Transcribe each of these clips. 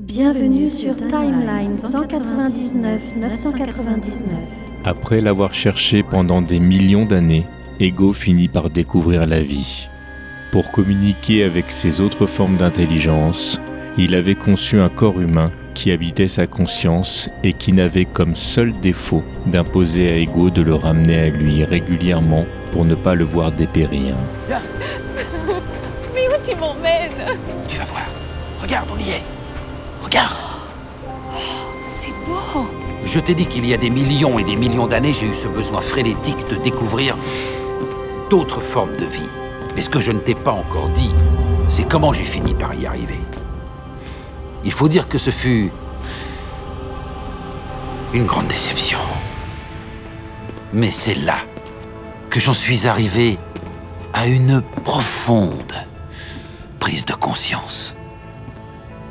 Bienvenue sur Timeline 199 999. Après l'avoir cherché pendant des millions d'années, Ego finit par découvrir la vie. Pour communiquer avec ses autres formes d'intelligence, il avait conçu un corps humain qui habitait sa conscience et qui n'avait comme seul défaut d'imposer à Ego de le ramener à lui régulièrement pour ne pas le voir dépérir. Mais où tu m'emmènes? Tu vas voir. Regarde, on y est. Regarde. C'est beau Je t'ai dit qu'il y a des millions et des millions d'années, j'ai eu ce besoin frénétique de découvrir d'autres formes de vie. Mais ce que je ne t'ai pas encore dit, c'est comment j'ai fini par y arriver. Il faut dire que ce fut une grande déception. Mais c'est là que j'en suis arrivé à une profonde prise de conscience.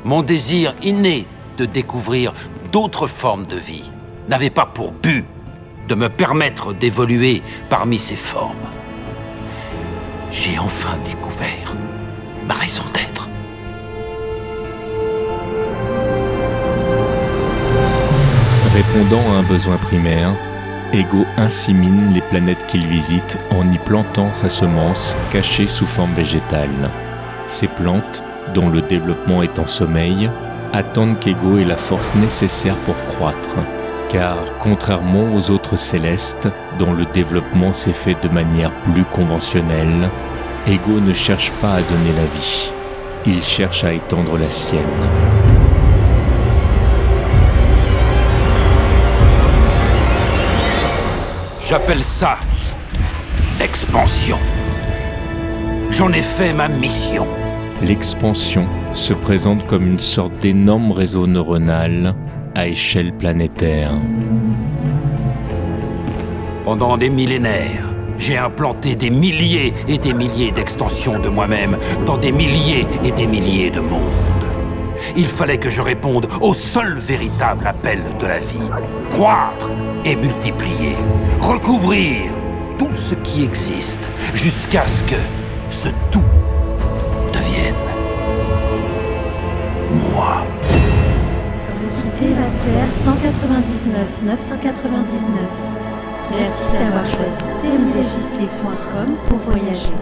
Mon désir inné de découvrir d'autres formes de vie n'avait pas pour but de me permettre d'évoluer parmi ces formes. J'ai enfin découvert ma raison d'être. Répondant à un besoin primaire, Ego insémine les planètes qu'il visite en y plantant sa semence cachée sous forme végétale. Ces plantes, dont le développement est en sommeil, attendent qu'Ego ait la force nécessaire pour croître. Car contrairement aux autres célestes, dont le développement s'est fait de manière plus conventionnelle, Ego ne cherche pas à donner la vie, il cherche à étendre la sienne. J'appelle ça l'expansion. J'en ai fait ma mission. L'expansion se présente comme une sorte d'énorme réseau neuronal à échelle planétaire. Pendant des millénaires, j'ai implanté des milliers et des milliers d'extensions de moi-même dans des milliers et des milliers de mondes. Il fallait que je réponde au seul véritable appel de la vie. Croître et multiplier. Recouvrir tout ce qui existe jusqu'à ce que ce tout moi. Vous quittez la Terre 199 999. Merci d'avoir choisi tmdjc.com pour voyager.